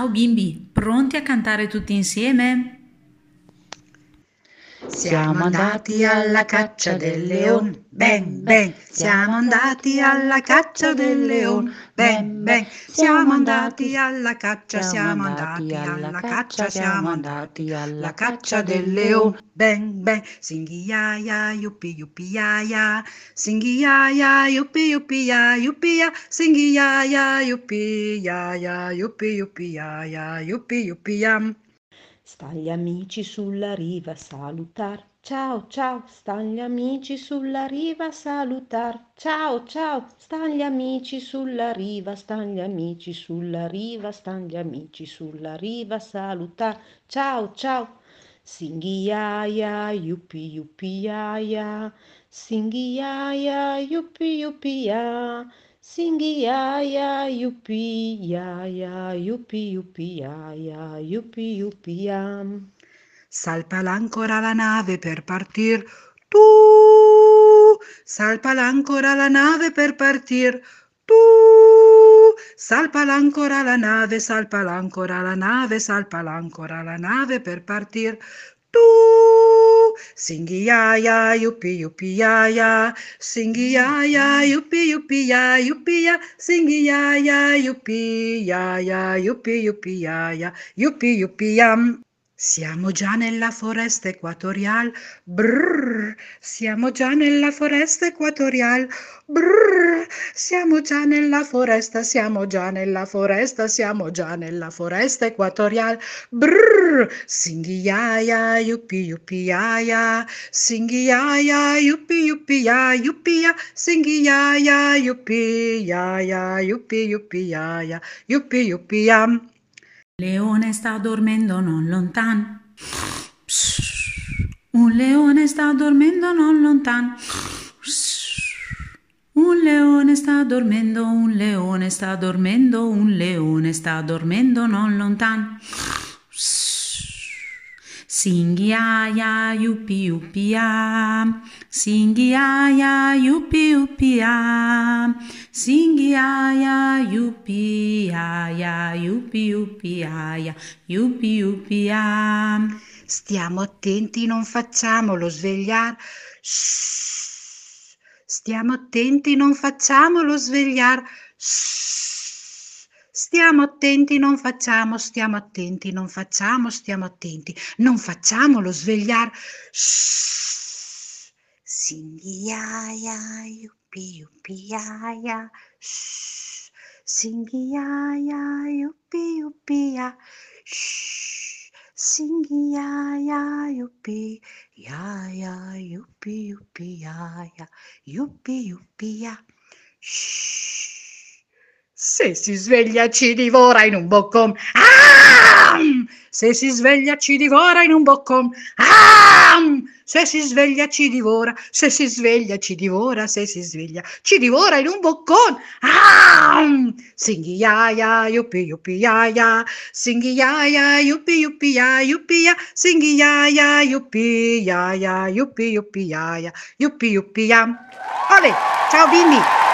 Ciao bimbi, pronti a cantare tutti insieme? Siamo andati alla caccia del leone, ben ben, siamo andati alla caccia del leone, ben ben, siamo andati alla caccia, siamo andati alla caccia, siamo andati alla caccia del leone, ben ben, singhi ya ya, yuppi yuppi ya ya, singhi ya ya, yuppi yuppi ya, yuppi ya, singhi ya ya, yuppi ya ya, yuppi yuppi ya ya, yuppi yuppi yam. Sta gli amici sulla riva salutar. Ciao ciao, sta gli amici sulla riva salutar. Ciao ciao, sta gli amici sulla riva, sta gli amici sulla riva, sta gli amici sulla riva salutar. Ciao ciao. Singhi ya ya, yuppi yuppi ya ya. Singhi ya ya, yuppi ya. Singhi ya ya, yuppi ya ya, yuppi yuppi ya ya, yuppi ya. Salpa l'ancora la nave per partir. Tu, salpa l'ancora la nave per partir. Tu, salpa l'ancora la nave, salpa l'ancora la nave, salpa l'ancora la nave per partir. Tu, singhi ya ya, yuppi yuppi ya ya, singhi ya ya, yuppi yuppi ya, yuppi ya, singhi ya ya, yuppi ya ya, yuppi yuppi ya ya, yuppi yuppi yam. Siamo già nella foresta equatorial, brrr, siamo già nella foresta equatorial, brrr, siamo già nella foresta, siamo già nella foresta, siamo già nella foresta equatorial, brrr, singhi ya ya, yuppi yuppi ya ya, singhi ya ya, yuppi yuppi ya, yuppi ya, singhi ya ya, yuppi ya, yuppi yuppi Leone sta dormendo non lontan. Un leone sta dormendo non lontan. Un leone sta dormendo, un leone sta dormendo, un leone sta dormendo non lontan. Singhi ya yuppi yuppi ya. Singhi ya yuppi yuppi ya. Singhi ya ya yuppi yuppi ya ya yuppi yuppi ya. Stiamo attenti, non facciamolo svegliar. Shh. Stiamo attenti, non facciamolo svegliar. Shh. Stiamo attenti, non facciamo, stiamo attenti, non facciamo, stiamo attenti, non facciamolo svegliar. Shh. Singhi ya ya, yuppi yuppi ya ya. Shh. Singhi ya ya, yuppi yuppi ya. Shh. Se si sveglia ci divora in un boccon. Ah! Se si sveglia ci divora in un boccon. Ah! Se si sveglia ci divora, se si sveglia ci divora, se si sveglia ci divora in un boccon. Ah! Singhi ya ya, yuppi yuppi ya ya. Singhi ya ya, yuppi yuppi ya, yuppi ya. Singhi ya ya, yuppi ya ya, yuppi yuppi ya ya, yuppi yuppi ya. Ale, ciao bimbi!